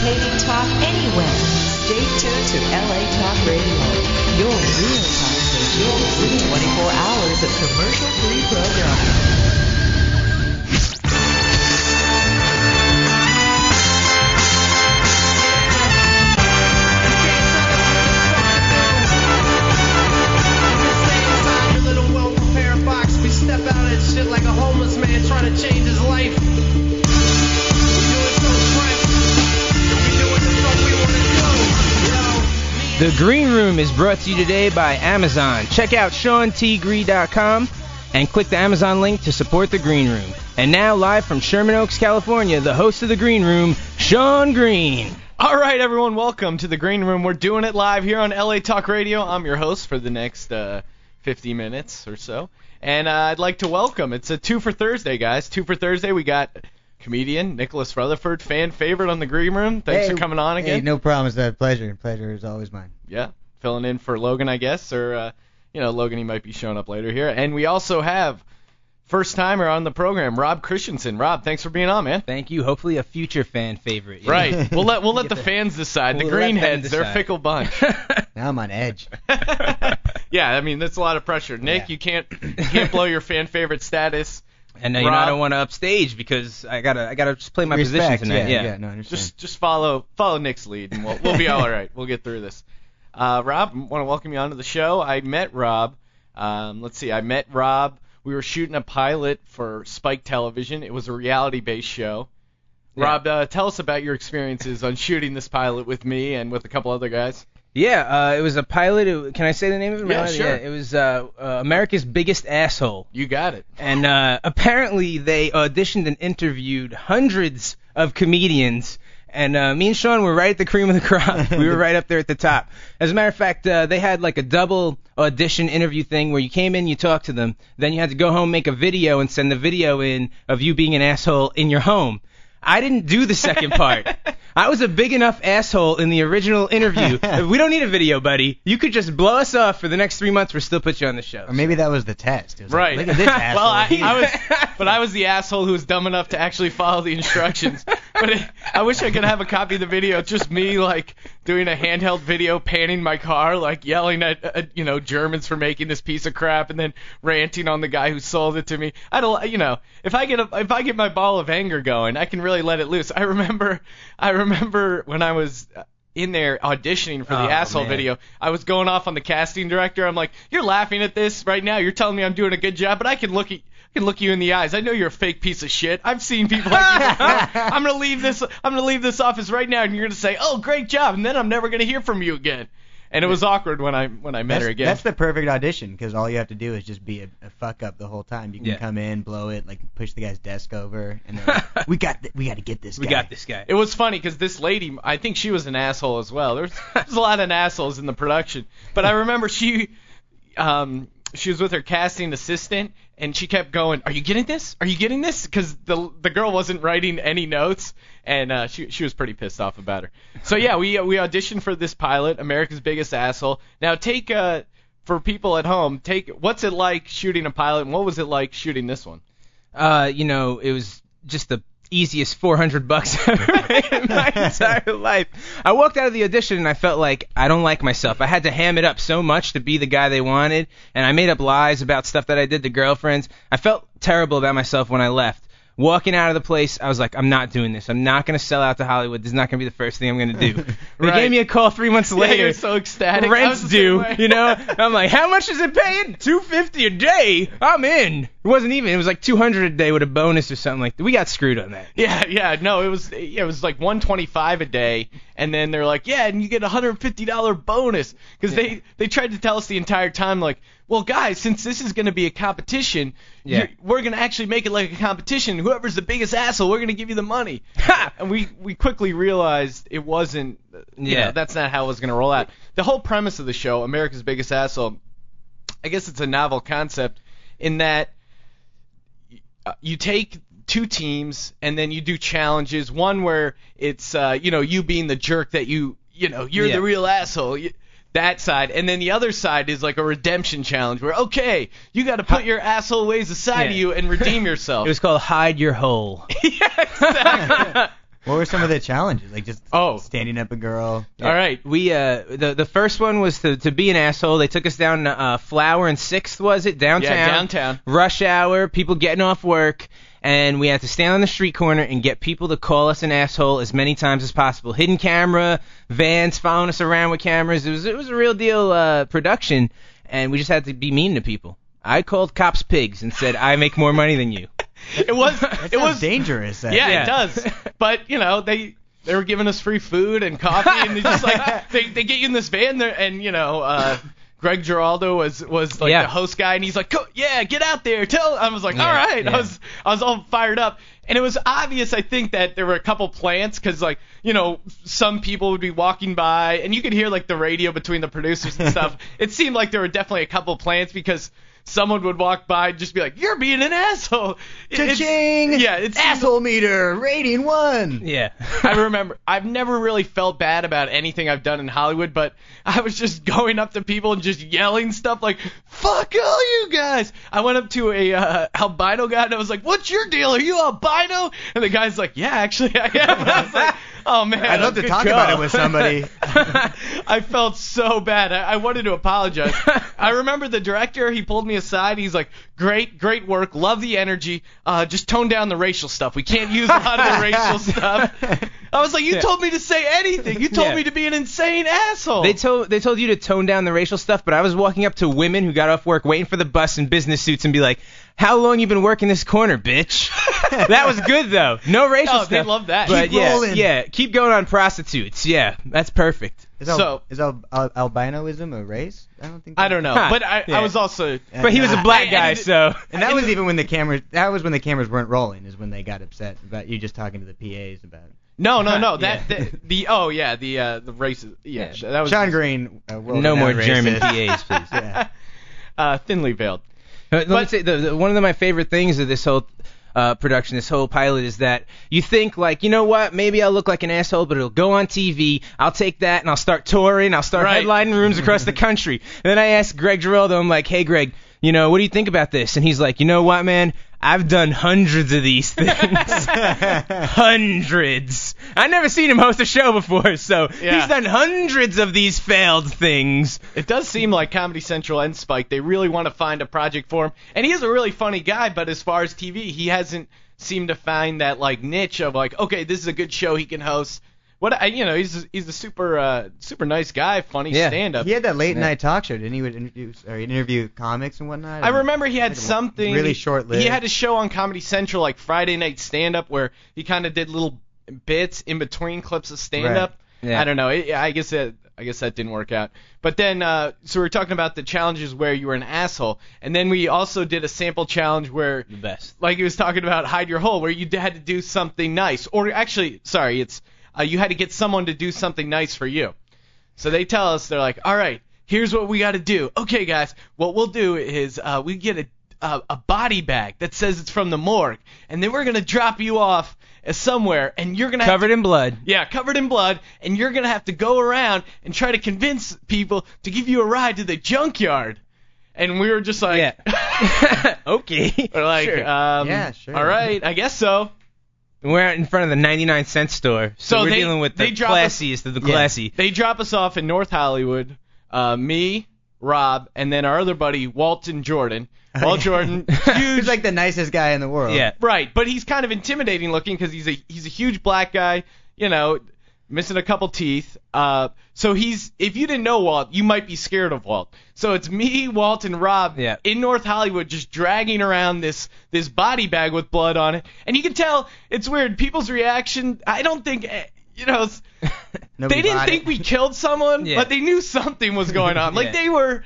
entertaining talk anywhere. Stay tuned to LA Talk Radio, your real-time talk station, 24 hours of commercial-free programming. Green Room is brought to you today by Amazon. Check out SeanTGreen.com and click the Amazon link to support The Green Room. And now, live from Sherman Oaks, California, the host of The Green Room, Sean Green. All right, everyone, welcome to the Green Room. We're doing it live here on LA Talk Radio. I'm your host for the next uh, 50 minutes or so, and uh, I'd like to welcome. It's a two for Thursday, guys. Two for Thursday. We got comedian Nicholas Rutherford, fan favorite on the Green Room. Thanks Hey, for coming on again. Hey, again. no problem. It's a pleasure. Pleasure is always mine. Yeah, filling in for Logan, I guess, or uh, you know, Logan he might be showing up later here. And we also have first timer on the program, Rob Christensen. Rob, thanks for being on, man. Thank you. Hopefully, a future fan favorite. you know? Right. We'll let we'll let the the- fans decide. The We'll let them greenheads, they're a fickle bunch. Now I'm on edge. yeah, I mean that's a lot of pressure. Nick, Yeah. you can't you can't blow your fan favorite status. And uh, you know, I don't want to upstage because I gotta, I gotta just play my Respect, position tonight. Yeah, Yeah. no, I understand. Just just follow follow Nick's lead, and we'll we'll be all right. We'll get through this. Uh, Rob, want to welcome you onto the show. I met Rob. Um, let's see, I met Rob. We were shooting a pilot for Spike Television. It was a reality-based show. Yeah. Rob, uh, tell us about your experiences on shooting this pilot with me and with a couple other guys. Yeah, uh, it was a pilot. It, can I say the name of it? Yeah, sure. it was uh, uh, America's Biggest Asshole. You got it. And uh, apparently they auditioned and interviewed hundreds of comedians. And uh, me and Sean were right at the cream of the crop. we were right up there at the top. As a matter of fact, uh, they had like a double audition interview thing where you came in, you talked to them, then you had to go home, make a video, and send the video in of you being an asshole in your home. I didn't do the second part. I was a big enough asshole in the original interview. we don't need a video, buddy. You could just blow us off for the next three months. We'll still put you on the show. or maybe that was the test. It was Right. Like, Look at this asshole. Well, I, I was, but I was the asshole who was dumb enough to actually follow the instructions. But it, I wish I could have a copy of the video. Just me like doing a handheld video, panning my car, like yelling at, at you know Germans for making this piece of crap, and then ranting on the guy who sold it to me. I don't, you know, if I get a, if I get my ball of anger going, I can really let it loose. I remember, I remember when I was in there auditioning for the Oh, asshole man. video. I was going off on the casting director. I'm like, "You're laughing at this right now. You're telling me I'm doing a good job, but I can look at I can look you in the eyes. I know you're a fake piece of shit. I've seen people like you. I'm gonna leave this. I'm gonna leave this office right now, and you're gonna say, "Oh, great job," and then I'm never gonna hear from you again. And it was awkward when I when I met that's, her again. that's the perfect audition because all you have to do is just be a, a fuck up the whole time. You can Yeah. come in, blow it, like push the guy's desk over, and then like, we got th- we got to get this guy. we guy. got this guy. It was funny because this lady, I think she was an asshole as well. There's, there's a lot of assholes in the production, but I remember she, um, she was with her casting assistant, and she kept going, "Are you getting this? Are you getting this?" Because the the girl wasn't writing any notes, and uh, she she was pretty pissed off about her. So yeah, we we auditioned for this pilot, America's Biggest Asshole. Now take uh for people at home, take what's it like shooting a pilot, and what was it like shooting this one? Uh, you know, it was just the easiest 400 bucks I've ever made in my entire life. I walked out of the audition and I felt like I don't like myself. I had to ham it up so much to be the guy they wanted, and I made up lies about stuff that I did to girlfriends. I felt terrible about myself when I left. Walking out of the place, I was like, I'm not doing this. I'm not going to sell out to Hollywood. This is not going to be the first thing I'm going to do. They gave me a call three months Yeah, later. you're so ecstatic. Rent's was the same due, you know. I'm like, how much is it paying? Two fifty a day. I'm in. It wasn't even. It was like two hundred a day with a bonus or something like that. We got screwed on that. Yeah, yeah, no, it was it was like 125 a day, and then they're like, yeah, and you get a 150 dollar bonus because they they tried to tell us the entire time like, well, guys, since this is going to be a competition, Yeah. we're going to actually make it like a competition. Whoever's the biggest asshole, we're going to give you the money. and we we quickly realized it wasn't. You Yeah. know, that's not how it was going to roll out. The whole premise of the show, America's Biggest Asshole, I guess it's a novel concept in that you take two teams and then you do challenges. One where it's uh, you know you being the jerk that you you know you're Yeah. the real asshole. You, that side, and then the other side is like a redemption challenge where okay, you got to put your asshole ways aside of Yeah. you and redeem yourself. It was called Hide Your Hole. yeah, exactly. What were some of the challenges? Like just Oh. standing up a girl. All right. We uh the the first one was to to be an asshole. They took us down uh, Flower and Sixth was it downtown? Yeah, downtown. Rush hour, people getting off work, and we had to stand on the street corner and get people to call us an asshole as many times as possible. Hidden camera, vans following us around with cameras. It was it was a real deal uh production, and we just had to be mean to people. I called cops pigs and said I make more money than you. It was it was dangerous. that- Yeah, Yeah. it does. But you know, they they were giving us free food and coffee, and they just like they they get you in this van there, and you know, uh, Greg Giraldo was was like Yeah. the host guy, and he's like, "Go- yeah, get out there, tell. I was like, Yeah, all right, yeah. I was I was all fired up, and it was obvious, I think, that there were a couple plants, because like you know, some people would be walking by, and you could hear like the radio between the producers and stuff. it seemed like there were definitely a couple plants because. Someone would walk by and just be like, "You're being an asshole." It- it's- Cha-ching! Yeah, it's Asshole meter rating one. Yeah. I remember I've never really felt bad about anything I've done in Hollywood, but I was just going up to people and just yelling stuff like "fuck all you guys." I went up to a uh, albino guy and I was like, "What's your deal? Are you albino?" And the guy's like, "Yeah, actually I am." And I was like, "Oh man, I'd love to talk call." about it with somebody. I felt so bad. I, I wanted to apologize. I remember the director. He pulled me aside. He's like, "Great, great work. Love the energy. Uh, just tone down the racial stuff. We can't use a lot of the racial stuff." I was like, "You Yeah. told me to say anything. You told Yeah. me to be an insane asshole." They told they told you to tone down the racial stuff, but I was walking up to women who got off work waiting for the bus in business suits and be like, "How long you been working this corner, bitch?" that was good though. No racial oh, stuff. Oh, stuff. they love that. But Keep yeah, rolling. yeah, keep going on prostitutes. Yeah, that's perfect. Is, al- So- is al- al- albinoism a race? I don't think. I don't know, Huh. but I, Yeah. I was also. But he was a black I- guy, I- so And that was even when the cameras. That was when the cameras weren't rolling. Is when they got upset about you just talking to the PAs about. It. No, no, no. That, Yeah. the, the oh yeah, the uh, the races. Yeah, Yeah. that was Sean Green. Uh, world no more renowned German racist. PAs, please. Yeah. uh, thinly veiled. Uh, Let me But- say the, the, one of my favorite things of this whole uh, production, this whole pilot, is that you think like, you know what? Maybe I'll look like an asshole, but it'll go on TV. I'll take that and I'll start touring. I'll start Right. headlining rooms across the country. And then I asked Greg Giraldo, I'm like, hey Greg, you know, what do you think about this? And he's like, you know what, man? I've done hundreds of these things. hundreds. I've never seen him host a show before, so Yeah. he's done hundreds of these failed things. It does seem like Comedy Central and Spike, they really want to find a project for him. And he is a really funny guy, but as far as TV, he hasn't seemed to find that like niche of like, okay, this is a good show he can host. What I, you know, he's he's a super uh, super nice guy, funny Yeah. stand-up. He had that late night talk show, didn't he? Would interview or he'd interview comics and whatnot. I remember he had Like something really short-lived. He had a show on Comedy Central like Friday night stand-up where he kind of did little bits in between clips of stand-up. Right. Yeah. I don't know. It, I guess that I guess that didn't work out. But then, uh, so we were talking about the challenges where you were an asshole, and then we also did a sample challenge where The best. like he was talking about hide your hole, where you had to do something nice, or actually, sorry, it's uh, you had to get someone to do something nice for you. So they tell us they're like, all right, here's what we got to do. Okay, guys, what we'll do is uh, we get a, a a body bag that says it's from the morgue, and then we're gonna drop you off somewhere, and you're gonna have Covered to, in blood. yeah, covered in blood, and you're gonna have to go around and try to convince people to give you a ride to the junkyard. And we were just like, Yeah. okay. we're like, Sure. um, Yeah, sure. All right, I guess so. We're out in front of the 99 cent store, so, So we're they- dealing with they the drop us- classiest of the Yeah. classy. They drop us off in North Hollywood. Uh, me, Rob, and then our other buddy Walton Jordan. Walt Jordan, huge, He's like the nicest guy in the world. Yeah. right, but he's kind of intimidating looking because he's a he's a huge black guy. You know, missing a couple teeth. Uh, so he's if you didn't know Walt, you might be scared of Walt. So it's me, Walt, and Rob Yeah. in North Hollywood just dragging around this this body bag with blood on it, and you can tell it's weird. People's reaction. I don't think. eh, You know, they didn't think it. we killed someone, Yeah. but they knew something was going on. Like Yeah. they were,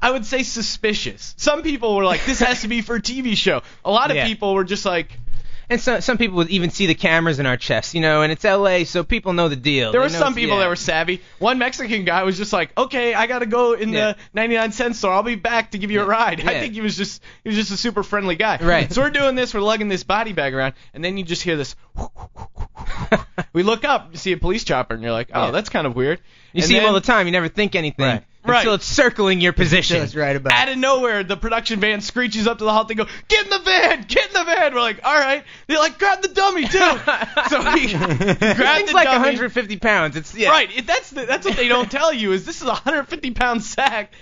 I would say, suspicious. Some people were like, "This has to be for a TV show." A lot of people were just like, And some some people would even see the cameras in our chests, you know, and it's L.A., so people know the deal. there They were know some it's- people yeah. that were savvy. One Mexican guy was just like, "Okay, I gotta go in Yeah. the 99 cent store. I'll be back to give you a ride." I Yeah. think he was just he was just a super friendly guy. Right. So we're doing this, we're lugging this body bag around, and then you just hear this. we look up, you see a police chopper, and you're like, "Oh, Yeah. that's kind of weird." You see them all the time. You never think anything. Right. Right. until it's circling your position. Right about. Out of nowhere, the production van screeches up to the halt. They go, "Get in the van! Get in the van!" We're like, "All right." They're like, "Grab the dummy too." so we grab the like dummy. 150 pounds. It's yeah. Right. It, that's the, that's what they don't tell you is this is a 150 pound sack.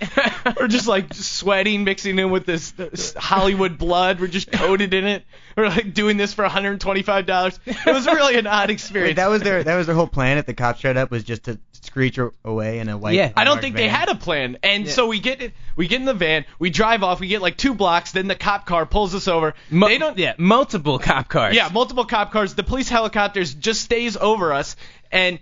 We're just like sweating, mixing in with this, this Hollywood blood. We're just coated in it. We're like doing this for 125 dollars. It was really an odd Wait, experience. that was their that was their whole plan at the cop showed up was just to screech away in a white. Yeah. I don't think they van. Had a plan. And Yeah. so we get it, we get in the van, we drive off, we get like two blocks, then the cop car pulls us over. Mu- they don't Yeah, multiple cop cars. Yeah, multiple cop cars. The police helicopters just stays over us, and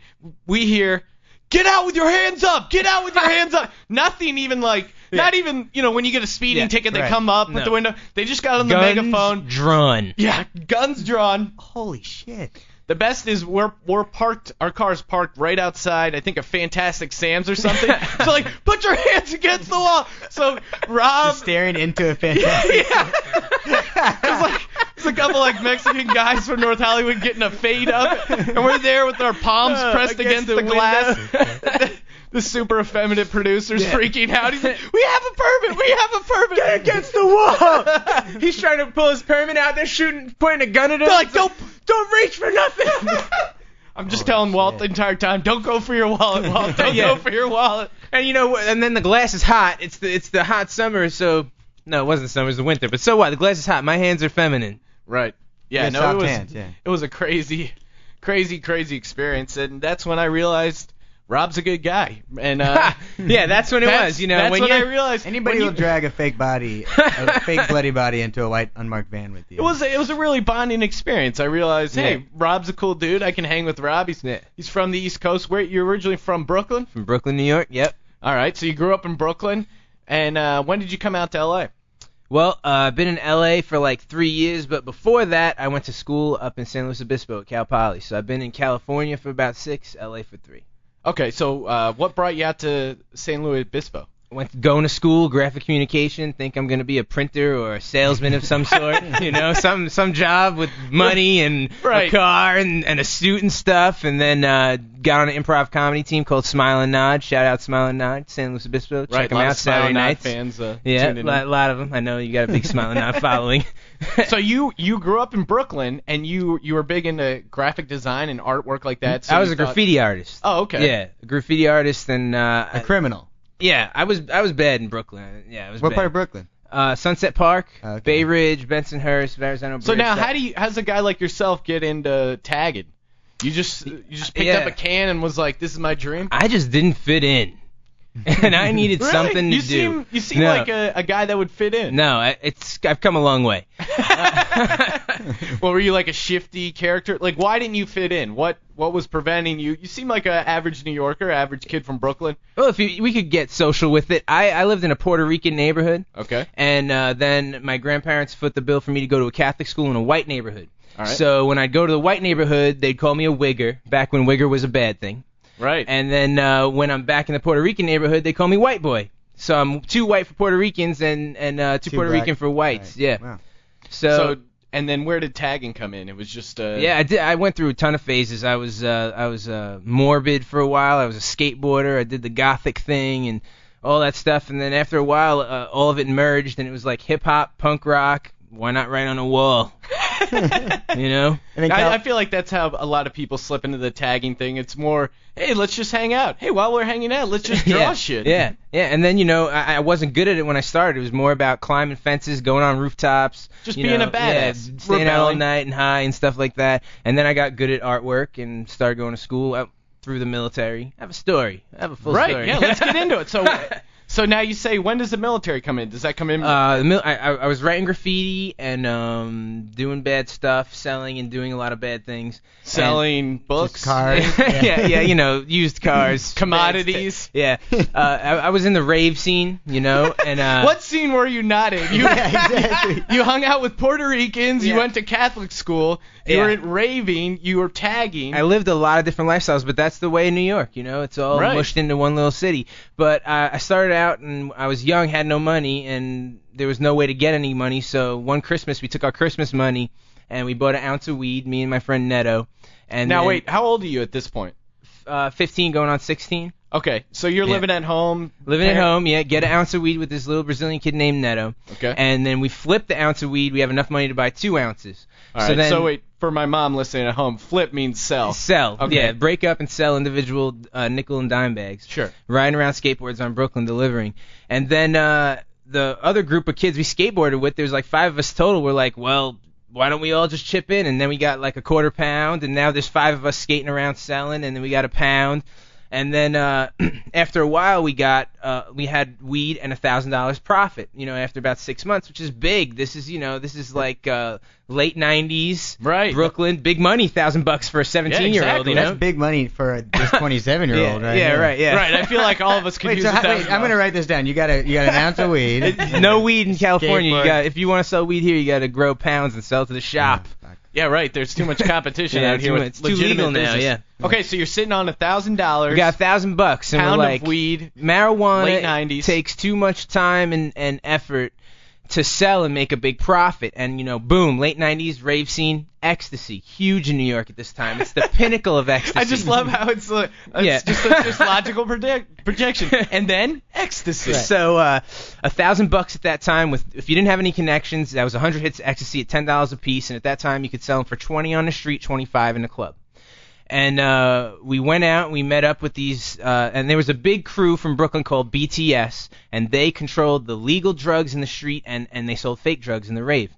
we hear, "Get out with your hands up! Get out with your hands up!" Nothing even like, not even you know when you get a speeding Yeah, ticket, they right. come up No. at the window. They just got on the Guns megaphone. drawn. Yeah, guns drawn. Holy shit. The best is we're we're parked, our car's parked right outside. I think a Fantastic Sam's or something. so like, put your hands against the wall. So Rob, Just staring into a fantastic. yeah. It's like it's a couple like Mexican guys from North Hollywood getting a fade up, and we're there with our palms Uh, pressed against, against the, the glass. the super effeminate producer's Yeah. freaking out. He's like, "We have a permit. We have a permit." Get against the wall. He's trying to pull his permit out. They're shooting, pointing a gun at him. They're like, It's like, don't reach for nothing. I'm just Oh, telling Walt shit. the entire time, "Don't go for your wallet, Walt. Don't Yeah. go for your wallet." and you know, what- and then the glass is hot. It's the it's the hot summer, so no, it wasn't summer, it was the winter. But so what? The glass is hot. My hands are feminine. Right. Yeah. Yeah, no, it was hands, yeah. it was a crazy, crazy, crazy experience, and that's when I realized Rob's a good guy, and uh, yeah, that's when it that's- was. You know, that's when when you I realized Anybody will you- drag a fake body, a fake bloody body into a white unmarked van with you. It was a, it was a really bonding experience. I realized, hey, Yeah. Rob's a cool dude. I can hang with Rob. He's Yeah. he's from the East Coast. Where you're originally from Brooklyn? from Brooklyn, New York. Yep. All right, so you grew up in Brooklyn, and uh, when did you come out to LA? Well, uh, I've been in LA for like three years, but before that, I went to school up in San Luis Obispo at Cal Poly. So I've been in California for about six, LA for three. Okay, so uh, what brought you out to San Luis Obispo? Went going to school, graphic communication. Think I'm gonna be a printer or a salesman of some sort. you know, some some job with money and Right. a car and, and a suit and stuff. And then uh, got on an improv comedy team called Smile and Nod. Shout out Smile and Nod, San Luis Obispo. Check right, them lot out of Saturday Nod nights. fans. Uh, Yeah, a lot, lot of them. I know you got a big Smile and Nod following. So you you grew up in Brooklyn, and you you were big into graphic design and artwork like that. So I was a thought- graffiti artist. Oh, okay. Yeah, a graffiti artist, and uh, a criminal. Yeah, I was I was bad in Brooklyn. Yeah, I was What bad. part of Brooklyn? Uh, Sunset Park, Okay. Bay Ridge, Bensonhurst, Verrazano Bridge. So now, that- how do you, how's a guy like yourself get into tagging? You just you just picked Yeah. up a can and was like, "This is my dream." I just didn't fit in, and I needed Really? something to you do. Seem, you seem No. like a, a guy that would fit in. No, I- it's I've come a long way. well, were you like a shifty character? Like, why didn't you fit in? What what was preventing you? You seem like an average New Yorker, average kid from Brooklyn. well, if you, we could get social with it, I I lived in a Puerto Rican neighborhood, Okay. and uh, then my grandparents foot the bill for me to go to a Catholic school in a white neighborhood. All right. So when I'd go to the white neighborhood, they'd call me a wigger, back when wigger was a bad thing. Right. And then uh, when I'm back in the Puerto Rican neighborhood, they call me white boy. So I'm too white for Puerto Ricans and and uh, too, Too Puerto black. Rican for whites. Right. Yeah. Wow. So, so and then where did tagging come in? It was just uh yeah, I did. I went through a ton of phases. I was uh, I was uh, morbid for a while. I was a skateboarder. I did the gothic thing and all that stuff. And then after a while, uh, all of it merged, and it was like hip hop, punk rock. Why not write on a wall? you know? And then Cal- I, I feel like that's how a lot of people slip into the tagging thing. It's more, hey, let's just hang out. Hey, while we're hanging out, let's just draw yeah, shit. Yeah, yeah. And then you know, I, I wasn't good at it when I started. It was more about climbing fences, going on rooftops, Just being know, a badass, yeah, staying out all night and high and stuff like that. And then I got good at artwork and started going to school out through the military. I have a story. I have a full right. story. Yeah. Let's get into it. So, so now you say, when does the military come in? Does that come in? Uh, the mil- I, I was writing graffiti and um doing bad stuff, selling and doing a lot of bad things. selling books, Just cars. yeah, yeah, you know, used cars, commodities. Yeah, uh, I, I was in the rave scene, you know, and uh, What scene were you not in? You, Yeah, exactly. you hung out with Puerto Ricans. You Yeah. went to Catholic school. You Yeah. were at raving. You were tagging. I lived a lot of different lifestyles, but that's the way in New York, you know. It's all Right. mushed into one little city. But uh, I started out and I was young, had no money, and there was no way to get any money. So one Christmas, we took our Christmas money and we bought an ounce of weed, me and my friend Neto. And now then, wait, how old are you at this point? Uh, 15 going on 16. Okay, so you're Yeah. living at home. Living at home, yeah. Get an ounce of weed with this little Brazilian kid named Neto. Okay. And then we flip the ounce of weed. We have enough money to buy two ounces. All right. so then wait, for my mom listening at home, flip means sell. sell. Okay. Yeah, break up and sell individual uh, nickel and dime bags. Sure. Riding around skateboards on Brooklyn delivering. And then uh, the other group of kids we skateboarded with, there's like five of us total. We're like, well, why don't we all just chip in? And then we got like a quarter pound, and now there's five of us skating around selling, and then we got a pound. And then uh, after a while, we got uh, we had weed and a thousand dollars profit. You know, after about six months, which is big. This is you know this is like uh, late '90s, Right. Brooklyn, big money, thousand bucks for a 17 year old. You know, That's big money for a, 27 year old, right? yeah, here. right, yeah. Right. I feel like all of us could Wait, use so a how, wait, thousand I'm gonna write this down. You got a you got an ounce of weed. no weed in California. You got if you want to sell weed here, you got to grow pounds and sell to the shop. Yeah, right. There's too much competition Yeah, out here too with it's too legitimate legal now, business. yeah. Okay, so you're sitting on a thousand dollars. We got a thousand bucks, and pound we're like, of weed. marijuana late 90s. takes too much time and, and effort to sell and make a big profit. And you know, boom, late 90s rave scene, ecstasy, huge in New York at this time. It's the pinnacle of ecstasy. I just love how it's like it's Yeah. just just logical predict, projection, and then ecstasy. So uh, a thousand bucks at that time with if you didn't have any connections, that was a hundred hits of ecstasy at ten dollars a piece, and at that time you could sell them for twenty on the street, twenty five in the club. And uh, we went out, and we met up with these, uh, and there was a big crew from Brooklyn called BTS, and they controlled the legal drugs in the street, and and they sold fake drugs in the rave.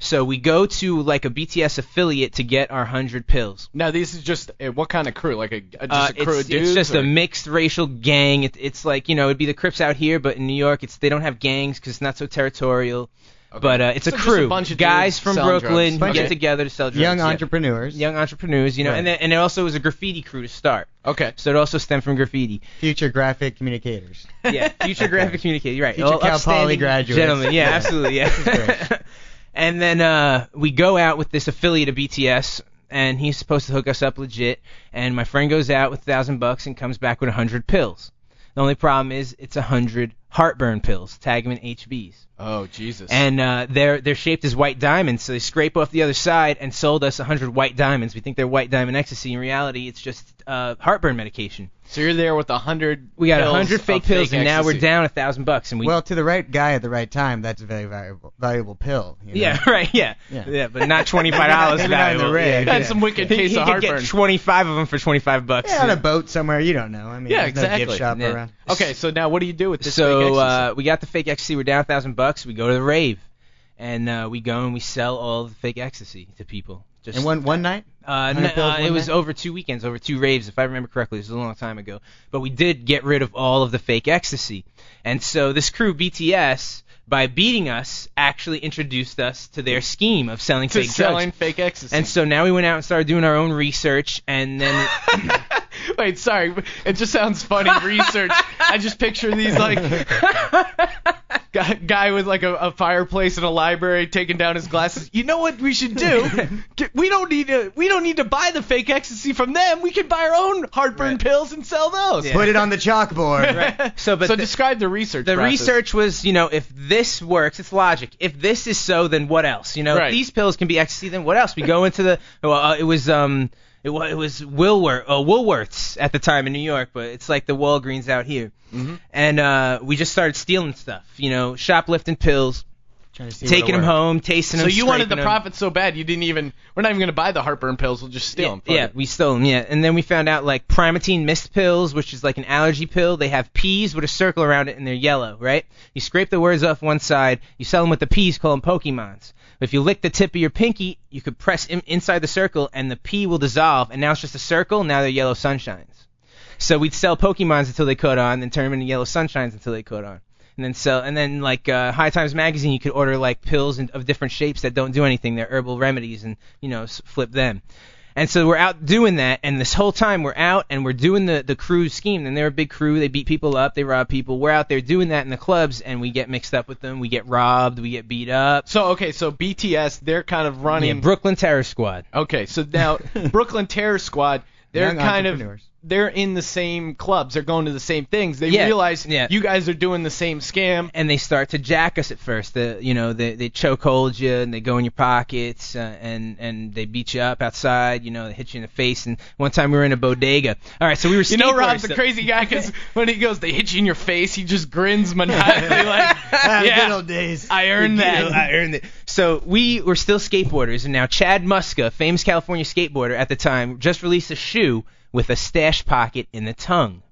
So we go to like a BTS affiliate to get our hundred pills. Now this is just uh, what kind of crew? Like a, a just Uh, a crew it's, of dudes? it's just or- a mixed racial gang. It, it's like you know, it'd be the Crips out here, but in New York, it's they don't have gangs because it's not so territorial. But uh, it's So a crew, a bunch of guys from Brooklyn drugs. who get together to sell drugs. Young yeah. entrepreneurs, young entrepreneurs, you know, Right. and then, and it also was a graffiti crew to start. okay. So it also stemmed from graffiti. future graphic communicators. Yeah, future graphic communicators. You're right. Future All Cal Poly graduates. Gentlemen, yeah, Yeah. absolutely, yeah. and then uh, we go out with this affiliate of BTS, and he's supposed to hook us up legit. And my friend goes out with a thousand bucks and comes back with a hundred pills. The only problem is it's a hundred heartburn pills. Tag HBs. Oh Jesus. And uh, they're they're shaped as white diamonds, so they scrape off the other side and sold us a hundred white diamonds. We think they're white diamond ecstasy. In reality, it's just uh, heartburn medication. So you're there with a hundred. We got a hundred fake of pills, and now we're down a thousand bucks. And we well, to the right guy at the right time, that's a very valuable valuable pill. You know? yeah, right, yeah, Yeah. but not twenty five dollars Maybe not in the valuable. rave, Yeah, Had yeah. some wicked He, case he of could heartburn. get 25 of them for 25 bucks. Yeah, on a boat somewhere, you don't know. I mean, Yeah, there's no exactly. gift shop Yeah. around. Okay, so now what do you do with this fake so ecstasy? uh, we got the fake ecstasy. We're down a thousand bucks. We go to the rave, and uh, we go and we sell all the fake ecstasy to people. Just And one one night, Uh, 100 no, uh, one it was night? over two weekends, over two raves, if I remember correctly. This was a long time ago. But we did get rid of all of the fake ecstasy. And so this crew, BTS, by beating us, actually introduced us to their scheme of selling to fake selling drugs. fake ecstasy. And so now we went out and started doing our own research, and then Wait, sorry. It just sounds funny. Research. I just picture these like guy, guy with like a, a fireplace in a library taking down his glasses. You know what we should do? Get- We don't need to. We don't need to buy the fake ecstasy from them. We can buy our own heartburn Right. pills and sell those. Yeah. put it on the chalkboard. So, but so the- describe the research. the process. research was, you know, if this works, it's logic. If this is so, then what else? You know, Right. if these pills can be ecstasy, then what else? We go into the, well, uh, it was, um, it was, it was uh, Woolworths at the time in New York, but it's like the Walgreens out here. Mm-hmm. And uh, we just started stealing stuff, you know, shoplifting pills, Trying to see taking them home, tasting So them. So you wanted the scraping 'em. profit so bad you didn't even. We're not even gonna buy the heartburn pills. We'll just steal them. Yeah, yeah, we stole them. Yeah, and then we found out like Primatene mist pills, which is like an allergy pill. They have peas with a circle around it, and they're yellow, right? You scrape the words off one side. You sell them with the peas, call them Pokemons. If you lick the tip of your pinky, you could press in, inside the circle, and the P will dissolve, and now it's just a circle. Now they're yellow sunshines. So we'd sell Pokemons until they caught on, then turn them into yellow sunshines until they caught on. And then sell, and then like uh, High Times magazine, you could order like pills in, of different shapes that don't do anything. They're herbal remedies, and you know s- flip them. And so we're out doing that, and this whole time we're out and we're doing the the crew scheme. And they're a big crew. They beat people up, they rob people. We're out there doing that in the clubs, and we get mixed up with them. We get robbed, we get beat up. So okay, so BTS they're kind of running. Yeah, Brooklyn Terror Squad. Okay, so now Brooklyn Terror Squad, they're Young kind of entrepreneurs. They're in the same clubs. They're going to the same things. They Yeah, realize yeah. you guys are doing the same scam. and they start to jack us at first. The, you know, they they choke hold you and they go in your pockets uh, and and they beat you up outside. You know, they hit you in the face. And one time we were in a bodega. All right, so we were. You know, skateboarders, Rob's a so- crazy guy because when he goes, they hit you in your face. He just grins maniacally like, Ah, yeah, good old days. I earned that. I earned it. So we were still skateboarders, and now Chad Muska, famous California skateboarder at the time, just released a shoe with a stash pocket in the tongue.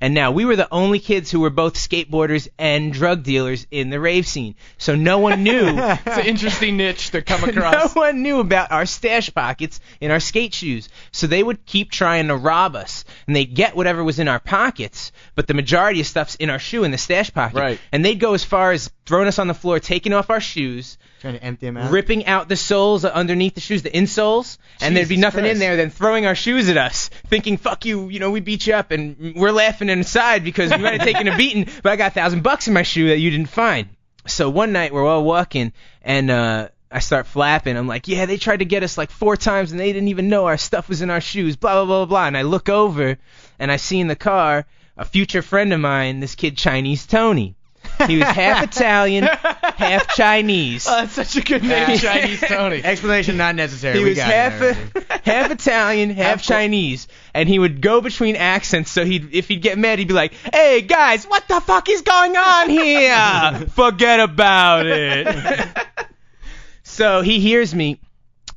And now we were the only kids who were both skateboarders and drug dealers in the rave scene. So no one knew. It's an interesting niche to come across. no one knew about our stash pockets in our skate shoes. So they would keep trying to rob us. And they'd get whatever was in our pockets, but the majority of stuff's in our shoe in the stash pocket. Right. And they'd go as far as throwing us on the floor, taking off our shoes, Trying to empty them out. ripping out the soles underneath the shoes, the insoles, and there'd be Jesus nothing in there, then throwing our shoes at us, thinking, fuck you, you know, we beat you up, and we're laughing inside because we might have taken a beating, but I got a thousand bucks in my shoe that you didn't find. So one night we're all walking, and uh, I start flapping. I'm like, yeah, they tried to get us like four times, and they didn't even know our stuff was in our shoes, blah, blah, blah, blah. And I look over, and I see in the car a future friend of mine, this kid Chinese Tony. He was half Italian, half Chinese. Oh, that's such a good name, Chinese Tony. Explanation not necessary. He we was got half it half Italian, half Half Chinese, and he would go between accents. So he'd if he'd get mad, he'd be like, "Hey guys, what the fuck is going on here? Forget about it." so he hears me.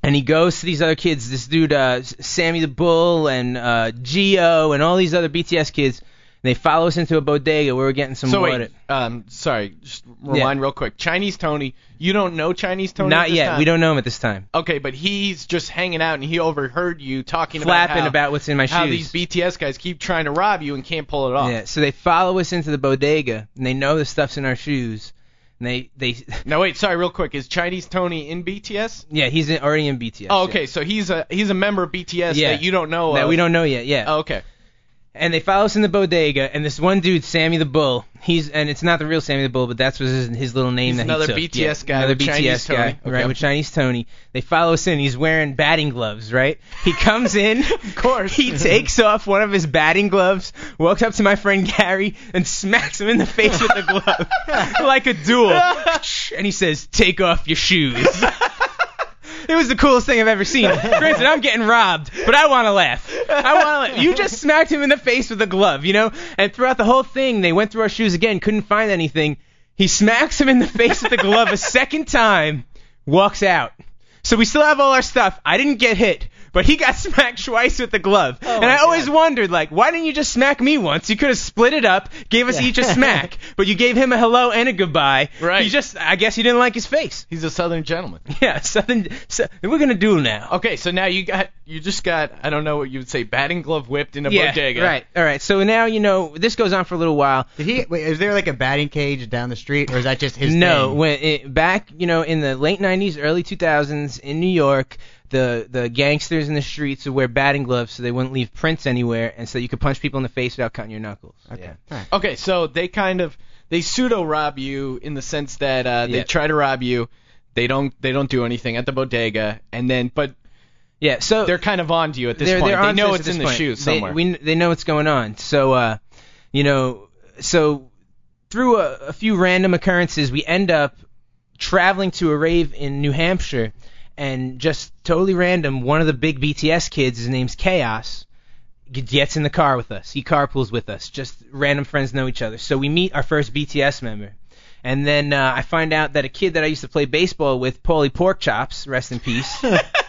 And he goes to these other kids, this dude, uh, Sammy the Bull, and uh, Geo, and all these other BTS kids. They follow us into a bodega where we're getting some So water. wait, um, sorry, just rewind real quick. Chinese Tony, you don't know Chinese Tony? Not yet. time? We don't know him at this time. Okay, but he's just hanging out and he overheard you talking Flapping about how, about what's in my how shoes. these BTS guys keep trying to rob you and can't pull it off. Yeah, so they follow us into the bodega, and they know the stuff's in our shoes. And they, they, Now wait, sorry, real quick. Is Chinese Tony in BTS? yeah, he's in, already in BTS. Oh, yeah. okay, so he's a he's a member of BTS Yeah. that you don't know. That of. we don't know yet. Yeah. Oh, okay. And they follow us in the bodega, and this one dude, Sammy the Bull, he's, and it's not the real Sammy the Bull, but that's his, his little name He's that another he took. BTS yeah, guy Another BTS Chinese guy, Tony. right? Okay. With Chinese Tony. They follow us in. He's wearing batting gloves, right? He comes in. of course. He takes off one of his batting gloves, walks up to my friend Gary, and smacks him in the face with the glove, like a duel. and he says, "Take off your shoes." It was the coolest thing I've ever seen. Granted, I'm getting robbed, but I want to laugh. I want to laugh. You just smacked him in the face with a glove, you know? And throughout the whole thing, they went through our shoes again, couldn't find anything. He smacks him in the face with the glove a second time, walks out. So we still have all our stuff. I didn't get hit, but he got smacked twice with the glove. Oh, and my I always God. wondered, like, why didn't you just smack me once? You could have split it up, gave us each a smack, but you gave him a hello and a goodbye. Right. He just, I guess he didn't like his face. He's a Southern gentleman. Yeah, something. So, we're gonna do now. Okay, so now you got you just got I don't know what you would say batting glove whipped in a yeah, bodega. right. All right. So now you know this goes on for a little while. Did he? Wait, is there like a batting cage down the street, or is that just his no, thing? when it, back you know in the late '90s, early 2000s in New York, the the gangsters in the streets would wear batting gloves so they wouldn't leave prints anywhere, and so you could punch people in the face without cutting your knuckles. Okay. Yeah. All right. Okay, so they kind of they pseudo rob you in the sense that uh, they Yeah. try to rob you. They don't they don't do anything at the bodega, and then but Yeah. So they're kind of on to you at this they're, point. they're they know us it's in this the point. shoes They- somewhere. we, they know what's going on. So, uh, you know, so through a, a few random occurrences, we end up traveling to a rave in New Hampshire, and just totally random, one of the big BTS kids, his name's Chaos, gets in the car with us. He carpools with us. Just random friends know each other. So we meet our first BTS member. And then uh, I find out that a kid that I used to play baseball with, Paulie Porkchops, rest in peace.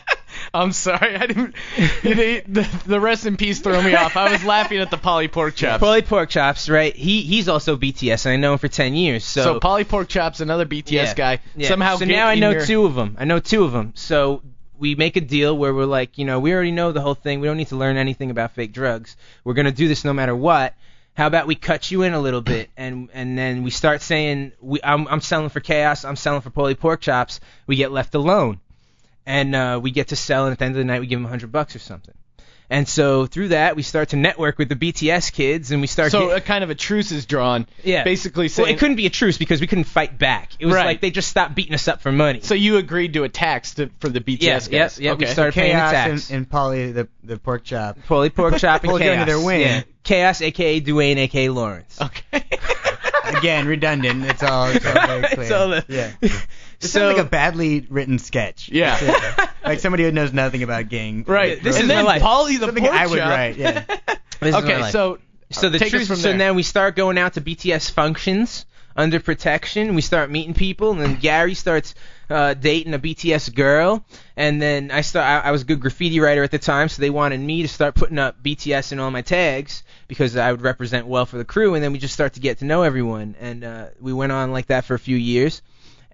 I'm sorry, I didn't. The, the rest in peace threw me off. I was laughing at the Paulie Pork Chops. Paulie Pork Chops, right? He he's also BTS, and I know him for ten years. So, so Paulie Pork Chops, another BTS yeah, guy, yeah. somehow. So now I know your- two of them. I know two of them. So we make a deal where we're like, you know, we already know the whole thing. We don't need to learn anything about fake drugs. We're gonna do this no matter what. How about we cut you in a little bit, and and then we start saying, we, I'm I'm selling for chaos. I'm selling for Paulie Pork Chops. We get left alone, and uh, we get to sell, and at the end of the night, we give them a hundred bucks or something. And so through that, we start to network with the BTS kids, and we start. So get- a kind of a truce is drawn. yeah, Basically well, it couldn't be a truce because we couldn't fight back. It was Right. like they just stopped beating us up for money. so you agreed to a tax to, for the BTS yeah, guys. yeah, yeah. We okay. started paying the Chaos tax. and, and Paulie the the pork chop. Pulley pork chop and Pulled you chaos. their wing. Yeah. Chaos, aka Dwayne, aka Lawrence. Okay. Again, redundant. It's all, it's all very clear. It's all the- yeah. It So- sounds like a badly written sketch. Yeah. Like somebody who knows nothing about gang. right. This and is then my life. Paulie the Something pork I would chop. write, yeah. This is my Okay, so So the take truth. from So there. then we start going out to BTS functions under protection. We start meeting people, and then Gary starts uh, dating a BTS girl, and then I start. I, I was a good graffiti writer at the time, so they wanted me to start putting up BTS in all my tags because I would represent well for the crew, and then we just start to get to know everyone, and uh, we went on like that for a few years.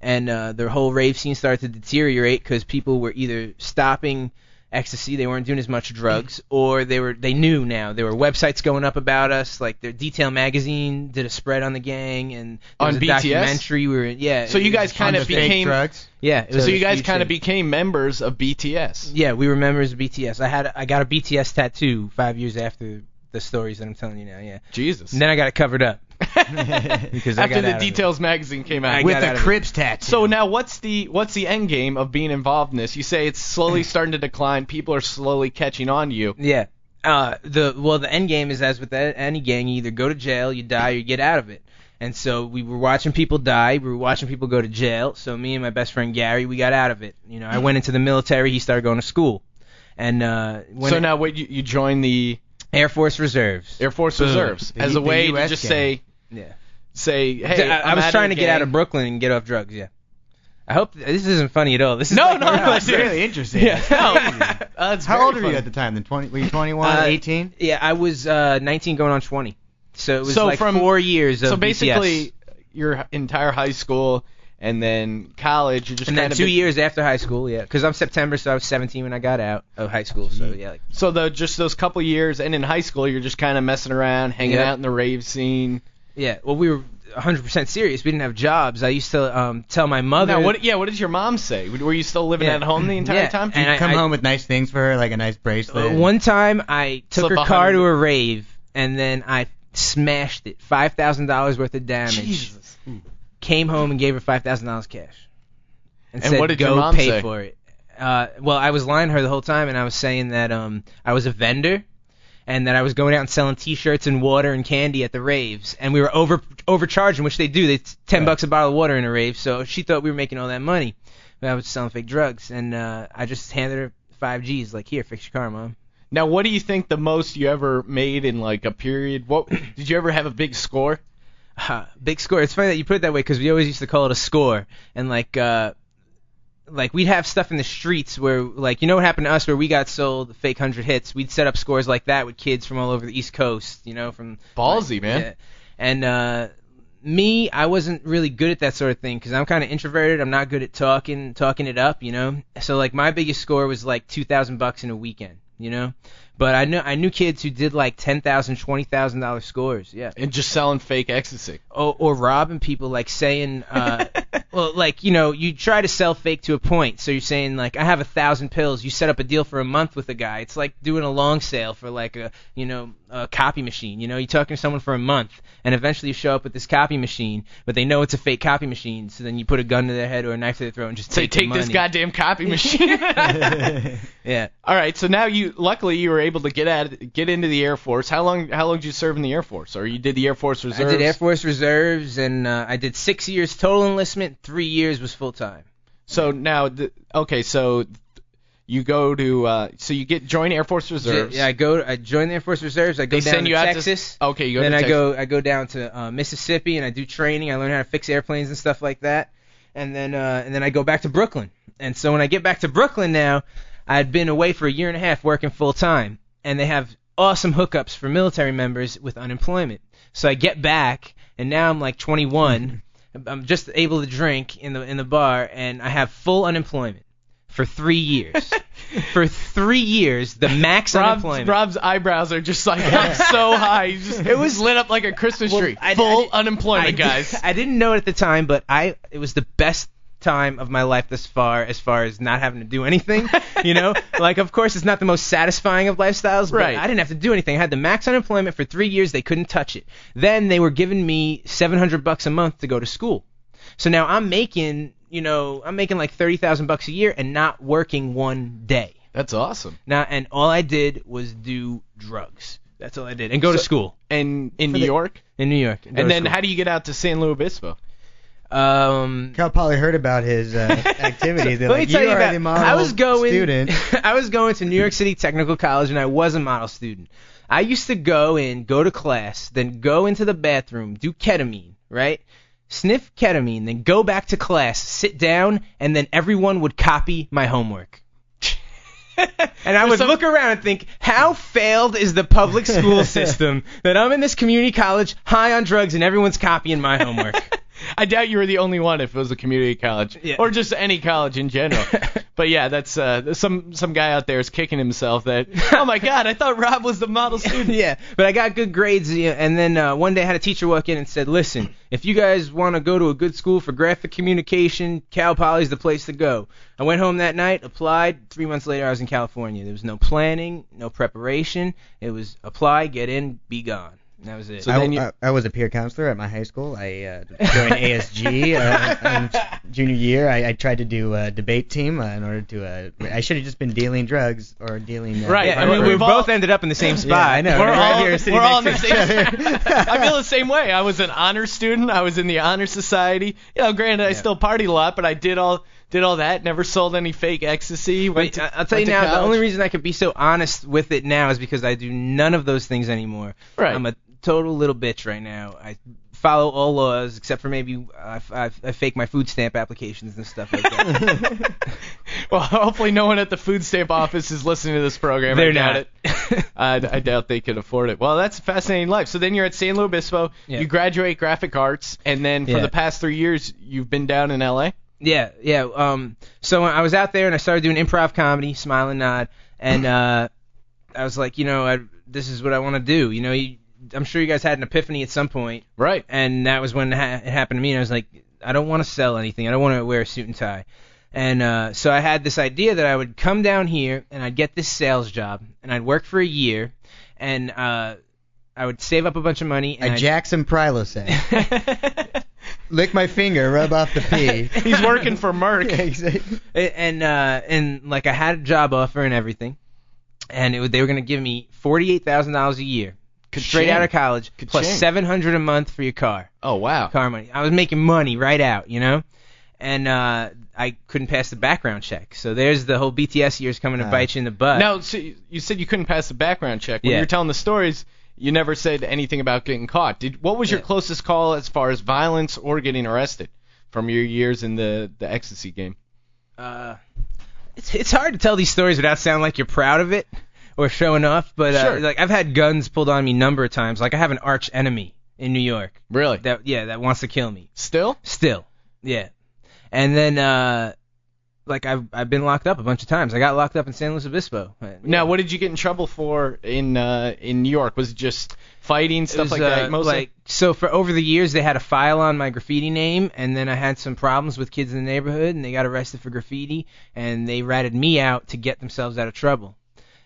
And uh, the whole rave scene started to deteriorate because people were either stopping ecstasy. They weren't doing as much drugs, or they were they knew now. There were websites going up about us, like their Detail magazine did a spread on the gang, and there On was a BTS? documentary. We were yeah. So you guys kind of became drugs. yeah. So you guys kind of became members of BTS. yeah. We were members of BTS. I had I got a BTS tattoo five years after the stories that I'm telling you now. Yeah, Jesus. and then I got it covered up because After the out it. Details magazine came out. I With got a. Crips tattoo. So now what's the what's the end game of being involved in this? You say it's slowly starting to decline. People are slowly catching on to you. Yeah. Uh, the well, the end game is as with any gang, you either go to jail, you die, or you get out of it. And so we were watching people die, we were watching people go to jail. So me and my best friend Gary, we got out of it. You know, I went into the military, he started going to school, and uh, when so it- now what you, you join the Air Force Reserves. Air Force Boom. Reserves The as U- a the way to just gang. say Yeah. say hey I, I was trying to get out of Brooklyn and get off drugs. Yeah. I hope this isn't funny at all. This is No, like no, no, it's really interesting. Yeah. No. Uh, it's How very old were you at the time? Then 20? Were you 21, Uh, 18? Yeah, I was uh, 19 going on 20. So it was So like from- four years of So BTS. basically, your entire high school and then college, you're just And kind then of two years after high school, yeah, because I'm September, so I was 17 when I got out of high school. So yeah, like, So the just those couple years, and in high school, you're just kind of messing around, hanging Yeah. out in the rave scene. Yeah. Well, we were 100% serious. We didn't have jobs. I used to um, tell my mother. Now, what? Yeah, what did your mom say? Were you still living Yeah. at home the entire Yeah. time? And I- Come home with nice things for her, like a nice bracelet. Uh, one time I took her car to a rave, and then I smashed it, five thousand dollars worth of damage. Jesus. Came home and gave her five thousand dollars cash. And, And said, what did go your mom pay say? for it. Uh, well, I was lying to her the whole time, and I was saying that um, I was a vendor, and that I was going out and selling T-shirts and water and candy at the raves, and we were over overcharging, which they do. They ten Right. bucks a bottle of water in a rave, so she thought we were making all that money. But I was selling fake drugs, and uh, I just handed her five G's, like, here, fix your car, mom. Now, what do you think the most you ever made in like a period? What did you ever have a big score? Ha, big score. It's funny that you put it that way because we always used to call it a score, and like, uh, like we'd have stuff in the streets where, like, you know what happened to us where we got sold fake hundred hits. We'd set up scores like that with kids from all over the East Coast, you know, from Ballsy, man. Yeah. And uh, me, I wasn't really good at that sort of thing because I'm kind of introverted. I'm not good at talking, talking it up, you know. So like my biggest score was like two thousand bucks in a weekend, you know. But I knew I knew kids who did like ten thousand, twenty thousand dollar scores, yeah And just selling fake ecstasy. or, or robbing people, like saying, uh, well, like you know, you try to sell fake to a point. So you're saying like, I have a thousand pills. You set up a deal for a month with a guy. It's like doing a long sale for like a you know a copy machine. You know, you're talking to someone for a month, and eventually you show up with this copy machine, but they know it's a fake copy machine. So then you put a gun to their head or a knife to their throat and just Say, take take this goddamn copy machine. Yeah. All right, so now you luckily you were able to get at get into the Air Force. How long how long did you serve in the Air Force? Or you did the Air Force Reserves? I did Air Force Reserves, and uh, I did six years total enlistment. Three years was full time. So now the, okay, so you go to uh so you get join Air Force Reserves. Yeah, I go. I join the Air Force Reserves. I go They down send to you out to- Texas. okay, you go then I Texas. go. I go down to uh, Mississippi and I do training. I learn how to fix airplanes and stuff like that. And then uh, and then I go back to Brooklyn. And so when I get back to Brooklyn now, I'd been away for a year and a half working full time, and they have awesome hookups for military members with unemployment. So I get back, and now I'm like 21. Mm-hmm. I'm just able to drink in the in the bar, and I have full unemployment for three years. for three years, the max Rob's, unemployment. Rob's eyebrows are just like up so high. Just, it was lit up like a Christmas Well, tree. I- I Full did- unemployment, I, guys. I didn't know it at the time, but I it was the best time of my life thus far, as far as not having to do anything. you know, like of course it's not the most satisfying of lifestyles, but Right. I didn't have to do anything. I had the max unemployment for three years. They couldn't touch it. Then they were giving me 700 bucks a month to go to school. So now I'm making, you know, I'm making like 30,000 bucks a year and not working one day. That's awesome. Now, and all I did was do drugs. That's all I did, and go to school And in For New the- York. in New York. And then how do you get out to San Luis Obispo? Um, Cal probably heard about his uh, activity. They're let like, me tell you you are about. the model I was going. student. I was going to New York City Technical College, and I was a model student. I used to go in, go to class, then go into the bathroom, do ketamine, right? Sniff ketamine, then go back to class, sit down, and then everyone would copy my homework. And I would some- look around and think, how failed is the public school system that I'm in this community college, high on drugs, and everyone's copying my homework? I doubt you were the only one if it was a community college Yeah. or just any college in general. but yeah, that's uh, some some guy out there is kicking himself that. Oh my God, I thought Rob was the model student. yeah, but I got good grades, and then uh, one day I had a teacher walk in and said, "Listen, if you guys want to go to a good school for graphic communication, Cal Poly's the place to go." I went home that night, applied. Three months later, I was in California. There was no planning, no preparation. It was apply, get in, be gone. And that was it. So I, then you- I, I was a peer counselor at my high school. I uh, joined ASG uh, in junior year. I, I tried to do a debate team uh, in order to. Uh, I should have just been dealing drugs or dealing. Uh, Right, yeah, I we're- mean, we we've both ended up in the same spot. Yeah, I know. We're right all, here sitting we're all in the next to same. each other. I feel the same way. I was an honor student. I was in the honor society. You know, granted, I Yeah. still partied a lot, but I did all did all that. Never sold any fake ecstasy. Wait, to, I- I'll tell you went to now, the only reason I could be so honest with it now is because I do none of those things anymore. Right. I'm a total little bitch right now. I follow all laws except for maybe I, I, I fake my food stamp applications and stuff like that. Well, hopefully, no one at the food stamp office is listening to this program. They're I doubt not. it. I, I doubt they could afford it. Well, that's a fascinating life. So then you're at San Luis Obispo. Yeah. You graduate graphic arts, and then for Yeah. the past three years, you've been down in L.A. Yeah, yeah. Um, so I was out there and I started doing improv comedy, smile and nod, and uh, I was like, you know, I, this is what I want to do. You know, you, I'm sure you guys had an epiphany at some point, Right. and that was when it, ha- it happened to me. And I was like, I don't want to sell anything. I don't want to wear a suit and tie. And uh, so I had this idea that I would come down here and I'd get this sales job and I'd work for a year, and uh, I would save up a bunch of money. And I I'd- jack some Prilosec. Lick my finger, rub off the pee. He's working for Merck. Yeah, exactly. and uh and like I had a job offer and everything, and it, was- they were gonna give me forty eight thousand dollars a year, straight out of college, Ka-ching. plus seven hundred a month for your car, Oh wow. car money. I was making money right out, you know, and uh I couldn't pass the background check. So there's the whole BTS years coming to Ah. bite you in the butt. Now, so you you said you couldn't pass the background check. When Yeah. you're telling the stories, you never said anything about getting caught. Did what was your Yeah. closest call as far as violence or getting arrested from your years in the the ecstasy game? uh, it's it's hard to tell these stories without sounding like you're proud of it or showing off. But uh, Sure. like I've had guns pulled on me a number of times. Like I have an arch enemy in New York Really? that yeah that wants to kill me. Still? Still, yeah. And then, uh, like I've I've been locked up a bunch of times. I got locked up in San Luis Obispo. Uh, Now, what did you get in trouble for in uh, in New York? Was it just fighting stuff like uh, that? Mostly. Like so, for over the years, they had a file on my graffiti name, and then I had some problems with kids in the neighborhood, and they got arrested for graffiti, and they ratted me out to get themselves out of trouble.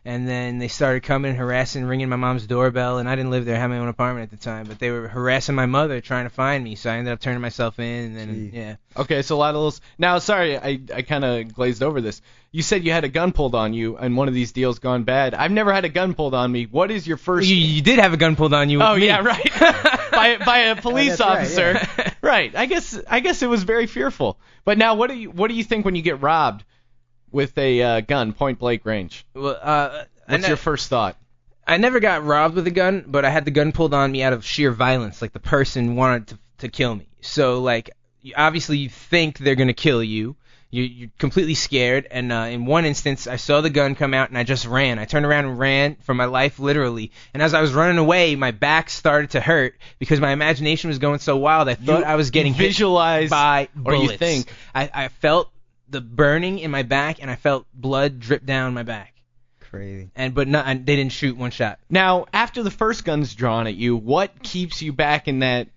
And then they started coming, harassing, ringing my mom's doorbell, and I didn't live there, I had my own apartment at the time, but they were harassing my mother trying to find me, so I ended up turning myself in, and then Gee. yeah. Okay, so a lot of those. Now, sorry, I I kind of glazed over this. You said you had a gun pulled on you, and one of these deals gone bad. I've never had a gun pulled on me. What is your first? You, you did have a gun pulled on you. Oh me. yeah, right. by by a police right, officer. yeah. right. I guess I guess it was very fearful. But now, what do you what do you think when you get robbed with a uh, gun, point blank range? Well, uh, What's ne- your first thought? I never got robbed with a gun, but I had the gun pulled on me out of sheer violence. Like the person wanted to to kill me. So like, you, obviously you think they're gonna kill you. You, you're completely scared. And uh, in one instance, I saw the gun come out and I just ran. I turned around and ran for my life, literally. And as I was running away, my back started to hurt because my imagination was going so wild. I thought You I was getting hit visualize by or you think. I, I felt the burning in my back and I felt blood drip down my back. Crazy. And but not, and they didn't shoot one shot. Now, after the first gun's drawn at you, what keeps you back in that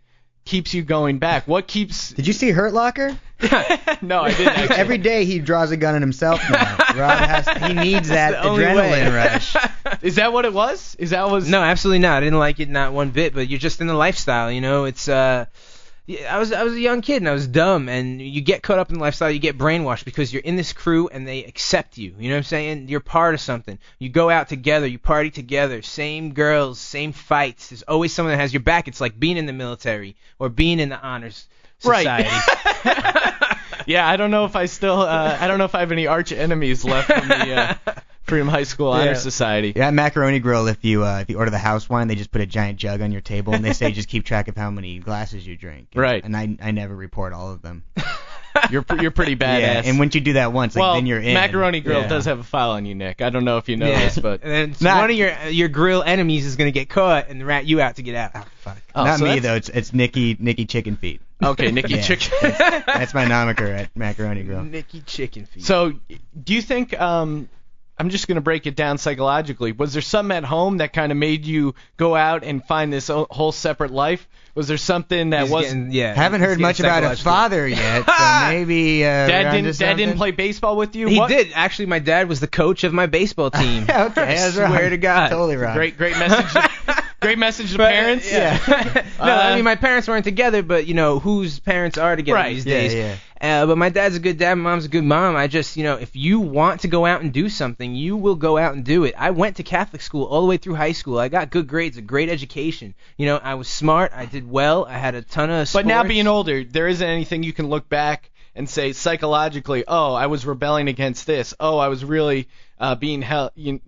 keeps you going back? What keeps? Did you see Hurt Locker? no, I didn't. Actually. Every day he draws a gun at himself now. Rob has he needs that adrenaline rush. Is that what it was? Is that what was? No, absolutely not. I didn't like it not one bit. But you're just in the lifestyle, you know. It's uh, yeah, I was I was a young kid and I was dumb, and you get caught up in the lifestyle. You get brainwashed because you're in this crew and they accept you. You know what I'm saying? You're part of something. You go out together, you party together, same girls, same fights. There's always someone that has your back. It's like being in the military or being in the honors Right. society. yeah, I don't know if I still. Uh, I don't know if I have any arch enemies left from the uh, Freedom High School Honor Yeah. Society. Yeah, at Macaroni Grill, if you uh, if you order the house wine, they just put a giant jug on your table and they say just keep track of how many glasses you drink. And, Right. And I I never report all of them. You're pr- you're pretty badass. Yeah. And once you do that once, like well, then you're in. Macaroni Grill Yeah. does have a file on you, Nick. I don't know if you know Yeah. this, but and then Not- one of your your grill enemies is gonna get caught and rat you out to get out. Oh, fuck. Oh, Not so me that's- though. It's it's Nikki Nikki Chicken Feet. okay, Nikki Yeah. Chicken. That's my moniker at Macaroni Grill. Nicky Chicken Feet. So, do you think? Um, I'm just gonna break it down psychologically. Was there something at home that kind of made you go out and find this o- whole separate life? Was there something that He's was? getting- yeah. Haven't heard much about a father yet, so maybe uh, Dad we're onto didn't. Dad didn't something. play baseball with you. He What- did actually. My dad was the coach of my baseball team. Yeah, okay, I that's swear wrong. to God. Totally wrong. Great, great message. great message to But, parents. Yeah. no, Uh, I mean my parents weren't together, but you know whose parents are together Right. these Yeah, days. yeah. Uh, but my dad's a good dad, my mom's a good mom. I just, you know, if you want to go out and do something, you will go out and do it. I went to Catholic school all the way through high school. I got good grades, a great education. You know, I was smart. I did well. I had a ton of. Sports. But now being older, there isn't anything you can look back and say psychologically, oh, I was rebelling against this. Oh, I was really uh, being held, you,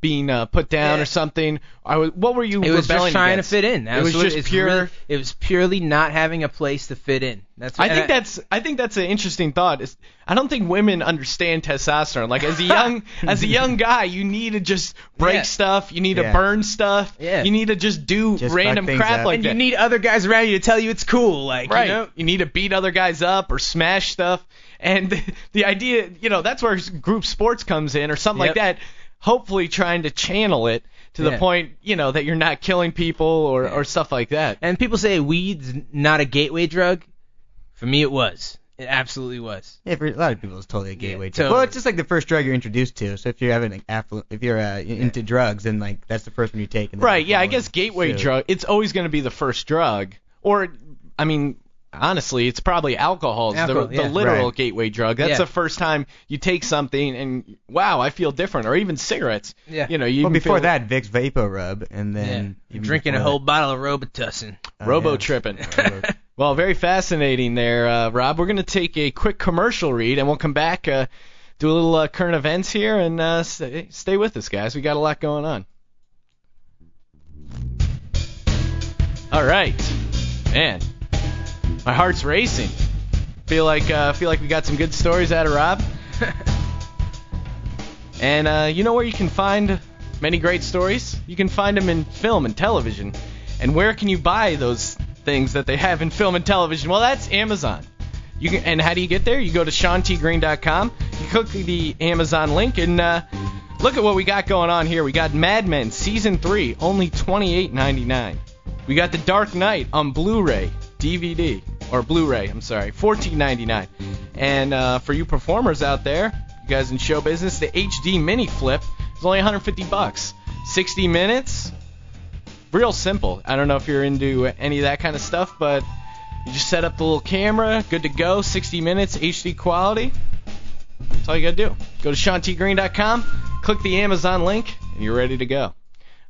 being uh, put down Yeah. or something. I was, what were you It was just trying against? to fit in. That It was what- just it's pure- really- it was purely not having a place to fit in. That's. I think that's I think that's an interesting thought. Is I don't think women understand testosterone. Like as a young as a young guy, you need to just break Yeah. stuff. You need Yeah. to burn stuff. Yeah. You need to just do Just random crap up. like And that. you need other guys around you to tell you it's cool. Like, right. you know. You need to beat other guys up or smash stuff. And the, the idea, you know, that's where group sports comes in or something like that. Hopefully trying to channel it to the Yeah. point, you know, that you're not killing people or, Yeah. or stuff like that. And people say weed's not a gateway drug. For me, it was. It absolutely was. Yeah, for a lot of people, it's totally a gateway. Yeah, drug. totally. Well, it's just like the first drug you're introduced to. So if you're having like, afflu- if you're uh, into drugs, then like that's the first one you take. And Right, yeah, I guess gateway So- drug. It's always going to be the first drug, or I mean, honestly, it's probably alcohol. It's Alcohol, the, yeah. the literal Right. gateway drug. That's Yeah. the first time you take something and wow, I feel different. Or even cigarettes. Yeah. You know, you Well, before feel that, Vicks VapoRub, and Yeah. then You're drinking a before whole bottle of Robitussin. that- oh, robo tripping. Robo- well, very fascinating there, uh, Rob. We're going to take a quick commercial read, and we'll come back, uh, do a little uh, current events here, and uh, stay, stay with us, guys. We got a lot going on. All right, man, my heart's racing. Feel like uh, feel like we got some good stories out of Rob. and uh, you know where you can find many great stories? You can find them in film and television. And where can you buy those things that they have in film and television? Well, that's Amazon. You can, and how do you get there? You go to SeanTGreen.com. You click the Amazon link and uh, look at what we got going on here. We got Mad Men season three, only $28.99. We got The Dark Knight on Blu-ray, DVD or Blu-ray. I'm sorry, $14.99. And uh, for you performers out there, you guys in show business, the HD mini flip is only 150 bucks. 60 minutes, real simple. I don't know if you're into any of that kind of stuff, but you just set up the little camera, good to go, 60 minutes, HD quality. That's all you gotta do. Go to SeanTGreen.com, click the Amazon link, and you're ready to go.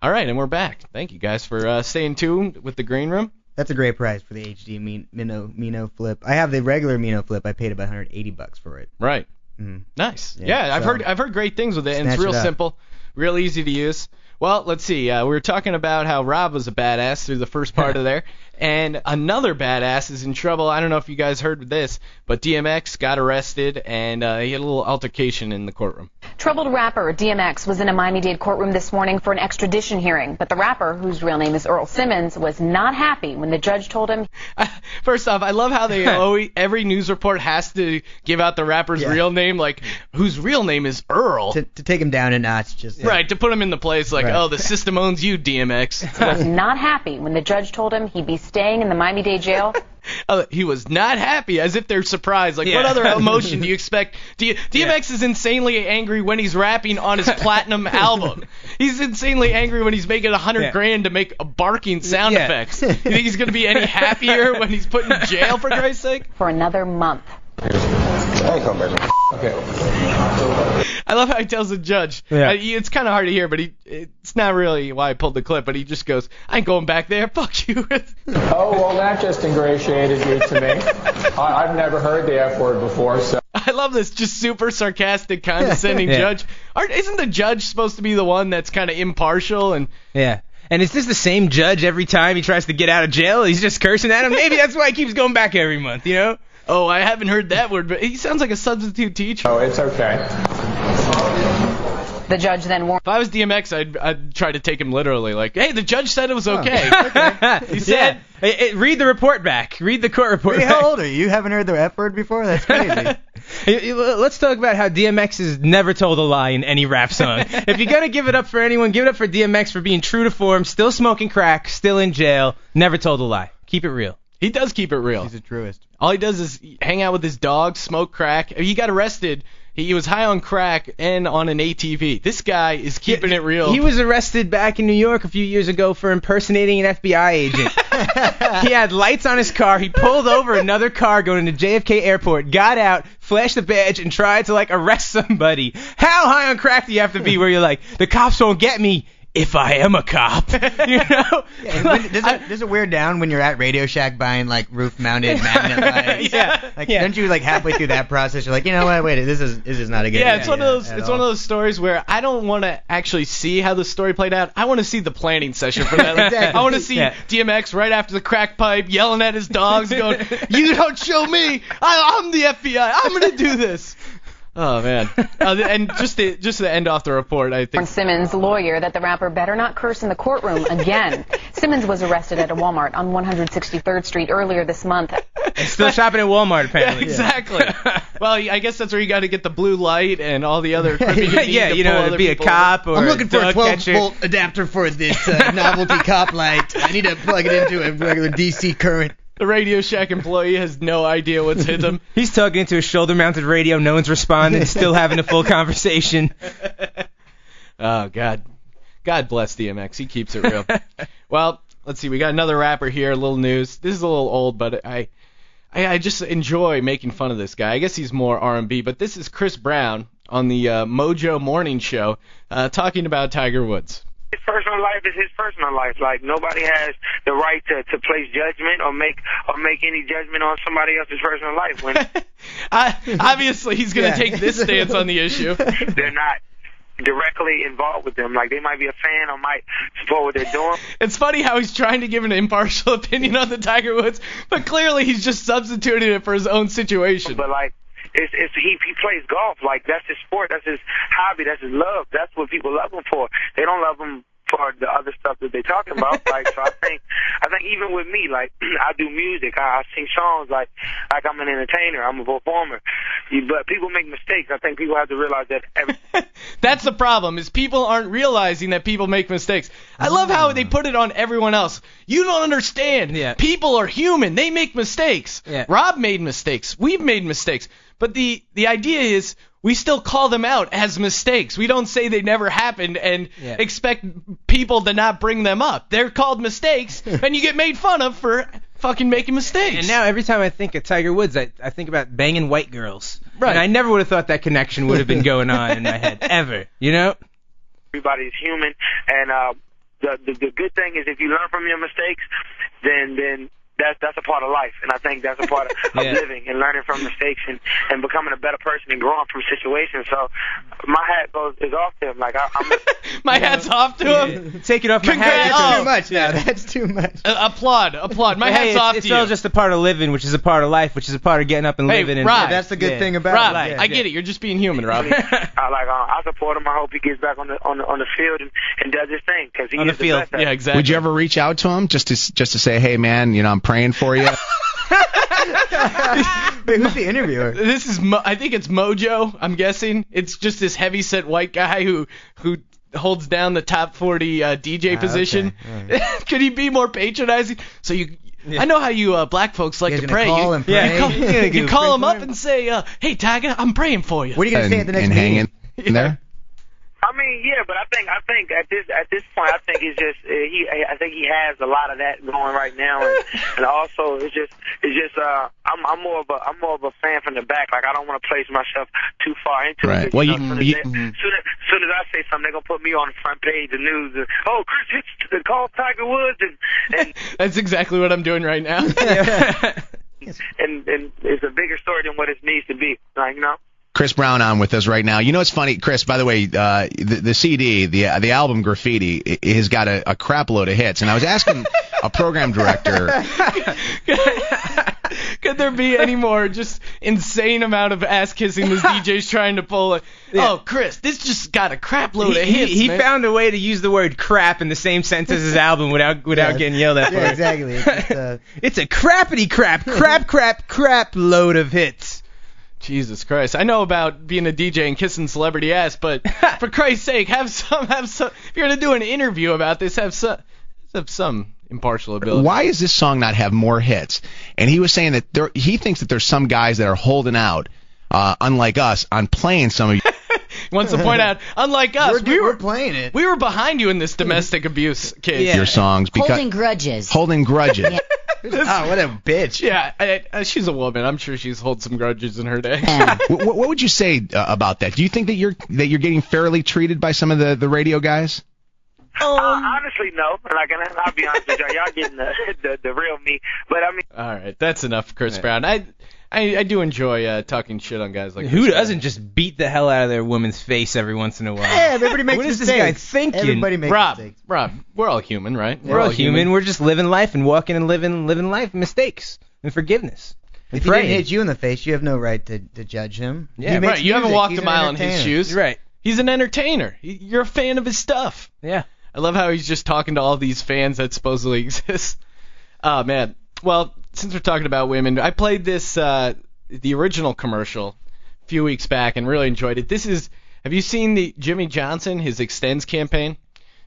All right, and we're back. Thank you guys for uh, staying tuned with the Green Room. That's a great price for the HD Min- Mino Mino Flip. I have the regular Mino Flip. I paid about 180 bucks for it. Right. Mhm. Nice. Yeah, Yeah, I've so- heard I've heard great things with it, and it's real it simple, real easy to use. Well, let's see. Uh, we were talking about how Rob was a badass through the first part of there, and another badass is in trouble. I don't know if you guys heard this, but DMX got arrested, and uh, he had a little altercation in the courtroom. Troubled rapper DMX was in a Miami-Dade courtroom this morning for an extradition hearing, but the rapper, whose real name is Earl Simmons, was not happy when the judge told him First off, I love how they always every news report has to give out the rapper's Yeah. real name, like whose real name is Earl. To, to take him down a notch, just Right, to put him in the place like, Right. oh, the system owns you, DMX. was not happy when the judge told him he'd be staying in the Miami-Dade jail. Uh, he was not happy, as if they're surprised. Like, what other emotion do you expect? Do you, DMX is insanely angry when he's rapping on his platinum album. He's insanely angry when he's making a hundred Yeah. grand to make a barking sound Yeah. effects. You think he's gonna be any happier when he's put in jail for Christ's sake? for another month. I love how he tells the judge. Yeah. He- it's kind of hard to hear, but he it's not really why I pulled the clip, but he just goes, "I ain't going back there. Fuck you." Oh, well, that just ingratiated you to me. I, I've never heard the F word before, so. I love this just super sarcastic, condescending Yeah. judge. Aren't, isn't the judge supposed to be the one that's kind of impartial and Yeah. And is this the same judge every time he tries to get out of jail? He's just cursing at him. Maybe that's why he keeps going back every month. You know? Oh, I haven't heard that word, but he sounds like a substitute teacher. Oh, it's okay. The judge then warned If I was DMX, I'd, I'd try to take him literally. Like, hey, the judge said it was okay. Oh, okay. he said- Hey, hey, read the report back. Read the court report Hey, back. how old are you? You haven't heard the F word before? That's crazy. You- you- Let's talk about how DMX has never told a lie in any rap song. if you're gonna give it up for anyone, give it up for DMX for being true to form, still smoking crack, still in jail, never told a lie. Keep it real. He does keep it real. He's a truest. All he does is hang out with his dog, smoke crack. He got arrested. He was high on crack and on an ATV. This guy is keeping it real. He was arrested back in New York a few years ago for impersonating an FBI agent. he had lights on his car. He pulled over another car going to JFK Airport, got out, flashed the badge, and tried to like arrest somebody. How high on crack do you have to be where you're like, the cops won't get me if I am a cop? you know? And when, does, it, does it wear down when you're at Radio Shack buying like roof-mounted magnet lights? Yeah. Like, Yeah. don't you like halfway through that process, you're like, you know what? Wait, this is this is not a good. yeah, it's one of those. It's all. one of those stories where I don't want to actually see how the story played out. I want to see the planning session for that. Like, Exactly. I want to see Yeah. DMX right after the crack pipe yelling at his dogs, going, "You don't show me. I, I'm the FBI. I'm gonna do this." Oh man. Uh, and just to just to end off the report, I think Simmons' lawyer that the rapper better not curse in the courtroom again. Simmons was arrested at a Walmart on 163rd Street earlier this month. Still shopping at Walmart, Yeah, apparently. exactly. well, I guess that's where you got to get the blue light and all the other equipment you yeah, you know, to other be a cop or I'm looking for a 12 catcher. volt adapter for this uh, novelty cop light. I need to plug it into a regular DC current. The Radio Shack employee has no idea what's hit them. He's talking into a shoulder-mounted radio. No one's responding. Still having a full conversation. Oh God, God bless DMX. He keeps it real. well, let's see. We got another rapper here. A little news. This is a little old, but I, I, I just enjoy making fun of this guy. I guess he's more R&B, but this is Chris Brown on the uh, Mojo Morning Show uh, talking about Tiger Woods. His personal life is his personal life. Like nobody has the right to to place judgment or make or make any judgment on somebody else's personal life when I, obviously, he's gonna Yeah. take this stance on the issue. they're not directly involved with them. Like they might be a fan or might support what they're doing. It's funny how he's trying to give an impartial opinion on the Tiger Woods, but clearly he's just substituting it for his own situation. But like it's it's he he plays golf. Like that's his sport. That's his hobby. That's his love. That's what people love him for. They don't love him for the other stuff that they're talking about. Like so, I think I think even with me, like I do music. I, I sing songs. Like like I'm an entertainer. I'm a performer. But people make mistakes. I think people have to realize that every That's the problem is people aren't realizing that people make mistakes. I love how they put it on everyone else. You don't understand. Yeah. People are human. They make mistakes. Yeah. Rob made mistakes. We've made mistakes. But the the idea is we still call them out as mistakes. We don't say they never happened and Yeah. expect people to not bring them up. They're called mistakes and you get made fun of for fucking making mistakes. And now every time I think of Tiger Woods, I, I think about banging white girls. Right. And I never would have thought that connection would have been going on in my head ever. You know? everybody's human. And uh, the, the the good thing is if you learn from your mistakes, then then that's that's a part of life. And I think that's a part of, of Yeah. living and learning from mistakes and and becoming a better person and growing from situations. So my hat goes is off to him. Like I, I'm. My hat's off to him. Take it off my Congrats. hat. Oh. Too much now. That's too much. Uh, applaud, applaud. My Hey, hat's it's, off it's to all you. just a part of living, which is a part of life, which is a part of getting up and Hey, living. And Rob. That's the good Yeah. thing about Rob, it. Yeah. I get it. You're just being human, Rob. I like uh, I support him. I hope he gets back on the on the on the field and, and does his thing because he On the field. the best. yeah, exactly. Would you ever reach out to him just to just to say, hey man, you know, I'm praying for you? Wait, who's the interviewer? This is, Mo- I think it's Mojo. I'm guessing it's just this heavy set white guy who who holds down the top 40 uh, DJ Ah, position. okay. Could he be more patronizing? So you I know how you uh, black folks like to pray. call you, and you call, You're gonna you go call pray them up him? and say, uh, "Hey, Tiger, I'm praying for you." What are you gonna and, say at the next and meeting? hanging in there. I mean, yeah, but I think I think at this at this point, I think it's just uh, he. I think he has a lot of that going right now, and, and also it's just it's just uh I'm I'm more of a I'm more of a fan from the back. Like I don't want to place myself too far into Right. it. Well, know, you- soon, as you- soon, as, soon as I say something, they're gonna put me on the front page of the news. And, oh, Chris hits the call Tiger Woods, and and That's exactly what I'm doing right now. and and it's a bigger story than what it needs to be. Like you know. Chris Brown on with us right now. You know what's funny, Chris? By the way, uh, the, the CD, the the album Graffiti, i- has got a, a crap load of hits. And I was asking a program director, Could there be any more just insane amount of ass kissing this DJ's trying to pull? Like, Oh, Chris, this just got a crap load he, of hits. he man. found a way to use the word crap in the same sentence as his album without without Yeah. getting yelled at Yeah, exactly. It's just, uh, It's a crappity crap, crap, crap, crap load of hits. Jesus Christ! I know about being a DJ and kissing celebrity ass, but for Christ's sake, have some, have some. If you're gonna do an interview about this, have some, have some impartial ability. why does this song not have more hits? And he was saying that there, he thinks that there's some guys that are holding out, uh, unlike us, on playing some of wants to point out, unlike us, we're, we we're were playing it. we were behind you in this domestic abuse case. Yeah. your songs because Holding grudges. holding grudges. oh, what a bitch. Yeah, I, I, she's a woman. I'm sure she's hold some grudges in her day. What, what would you say uh, about that? Do you think that you're that you're getting fairly treated by some of the the radio guys? Uh, honestly, no. Like, I'll be honest with y'all, y'all getting the, the the real me. But I mean, All right, that's enough, Chris Brown. I, I I do enjoy uh, talking shit on guys like Who Chris doesn't just beat the hell out of their woman's face every once in a while? Yeah, everybody makes What is this guy thinking? Everybody makes Brown. Rob, mistakes. Rob, we're all human, right? We're all human. We're just living life and walking and living living life, mistakes and forgiveness. And If he didn't hit you in the face, you have no right to, to judge him. Yeah, He makes Right, you haven't walked He's a mile in his entertainer. shoes. Right. He's an entertainer. You're a fan of his stuff. Yeah. I love how he's just talking to all these fans that supposedly exist. Oh man. Well, since we're talking about women, I played this uh the original commercial a few weeks back and really enjoyed it. This is have you seen the Jimmy Johnson his extenze campaign?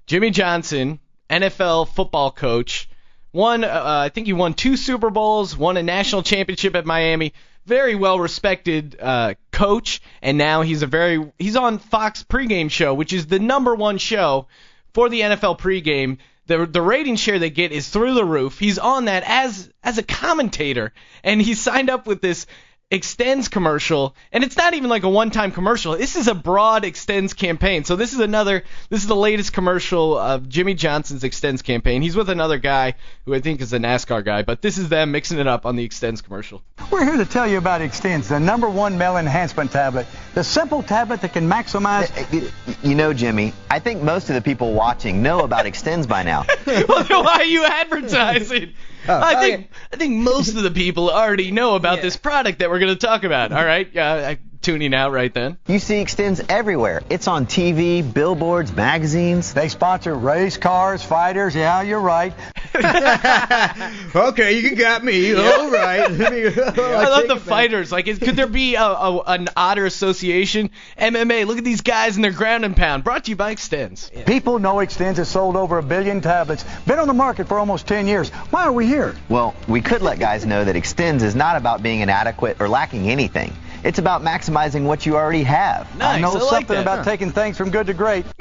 Jimmy Johnson, NFL football coach, won uh, I think he won two Super Bowls, won a national championship at Miami. Very well respected uh, coach, and now he's a very he's on Fox pregame show, which is the number one show for the NFL pregame. The the rating share they get is through the roof. He's on that as as a commentator, and he signed up with this extenze commercial and it's not even like a one time commercial this is a broad extenze campaign so this is another this is the latest commercial of jimmy johnson's extenze campaign he's with another guy who i think is a nascar guy but this is them mixing it up on the extenze commercial We're here to tell you about Extenze, the number one male enhancement tablet. The simple tablet that can maximize. You know, Jimmy, I think most of the people watching know about Extenze by now. well, then why are you advertising Oh, I okay. think oh, I think most of the people already know about this product that we're going to talk about. All right, yeah, I'm tuning out right then. You see Extenze everywhere. It's on TV, billboards, magazines. They sponsor race cars, fighters. Yeah, you're right. Okay, you got me. All right. I love the fighters. Like, is, could there be a, a, an odder association? MMA. Look at these guys in their ground and pound. Brought to you by Extenze. People know Extenze has sold over a billion tablets. Been on the market for almost 10 years. Why are we here? Well, we could let guys know that Extenze is not about being inadequate or lacking anything. It's about maximizing what you already have. Nice. I know I like something that. about taking things from good to great.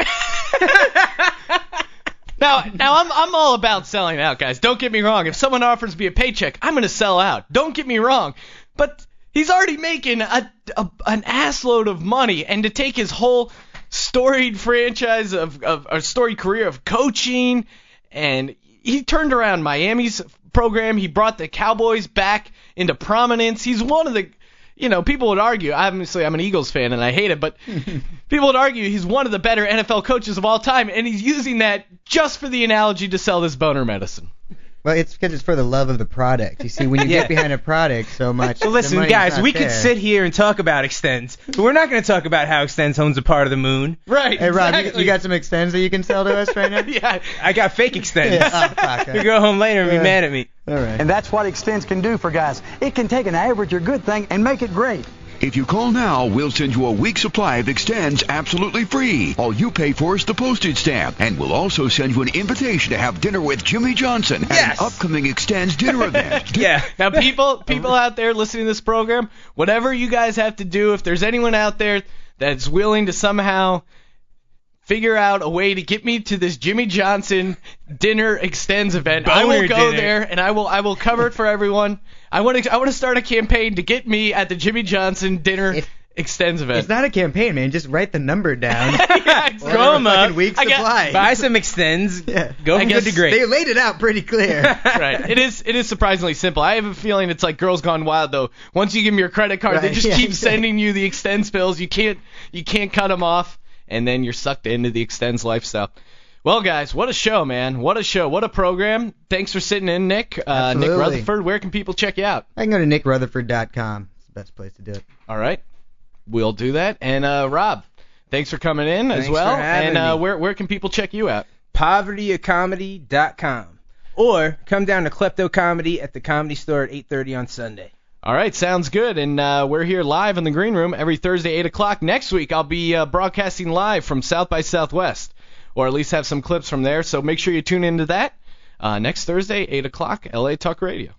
Now, now I'm I'm all about selling out, guys. Don't get me wrong. If someone offers me a paycheck, I'm gonna sell out. Don't get me wrong. But he's already making a, a an assload of money, and to take his whole storied franchise of of a storied career of coaching, and he turned around Miami's program. He brought the Cowboys back into prominence. He's one of the you know, people would argue. Obviously, I'm an Eagles fan and I hate it, but people would argue he's one of the better NFL coaches of all time, and he's using that just for the analogy to sell this boner medicine. Well, it's because it's for the love of the product. You see, when you Yeah. get behind a product so much. So the listen, money's guys, not we there. could sit here and talk about Extenze, but we're not going to talk about how Extenze owns a part of the moon. Right. Hey, Rob, you, exactly. you got some extenze that you can sell to us right now? yeah. I got fake Extenze. Yeah, oh, fuck. you go home later and be uh, mad at me. All right. And that's what Extenze can do for guys. It can take an average or good thing and make it great. If you call now, we'll send you a week's supply of Extenze absolutely free. All you pay for is the postage stamp. And we'll also send you an invitation to have dinner with Jimmy Johnson at an upcoming Extenze dinner event. yeah. Now, people, people out there listening to this program, whatever you guys have to do, if there's anyone out there that's willing to somehow figure out a way to get me to this Jimmy Johnson dinner extenze event, I will go dinner. there and I will, I will cover it for everyone. I want to, I want to start a campaign to get me at the Jimmy Johnson dinner extenze event. It's not a campaign, man. Just write the number down. yeah, Order Throw up. fucking week's I got- supply. Buy some extenze. Yeah. Go I from good to great. They laid it out pretty clear. right. It is it is surprisingly simple. I have a feeling it's like Girls Gone Wild though. Once you give them your credit card, they just yeah, keep exactly. sending you the extenze bills. You can't you can't cut them off, and then you're sucked into the extenze lifestyle. Well, guys, what a show, man! What a show! What a program! Thanks for sitting in, Nick. Uh, Nick Rutherford. Where can people check you out? I can go to nickrutherford.com. It's the best place to do it. All right, we'll do that. And uh, Rob, thanks for coming in as Thanks well. for having and uh, me. where where can people check you out? PovertyOfComedy.com. Or come down to Klepto Comedy at the Comedy Store at 8:30 on Sunday. All right, sounds good. And uh, we're here live in the green room every Thursday, 8 o'clock. Next week, I'll be uh, broadcasting live from South by Southwest, or at least have some clips from there. So make sure you tune into that uh, next Thursday, 8 o'clock, LA Talk Radio.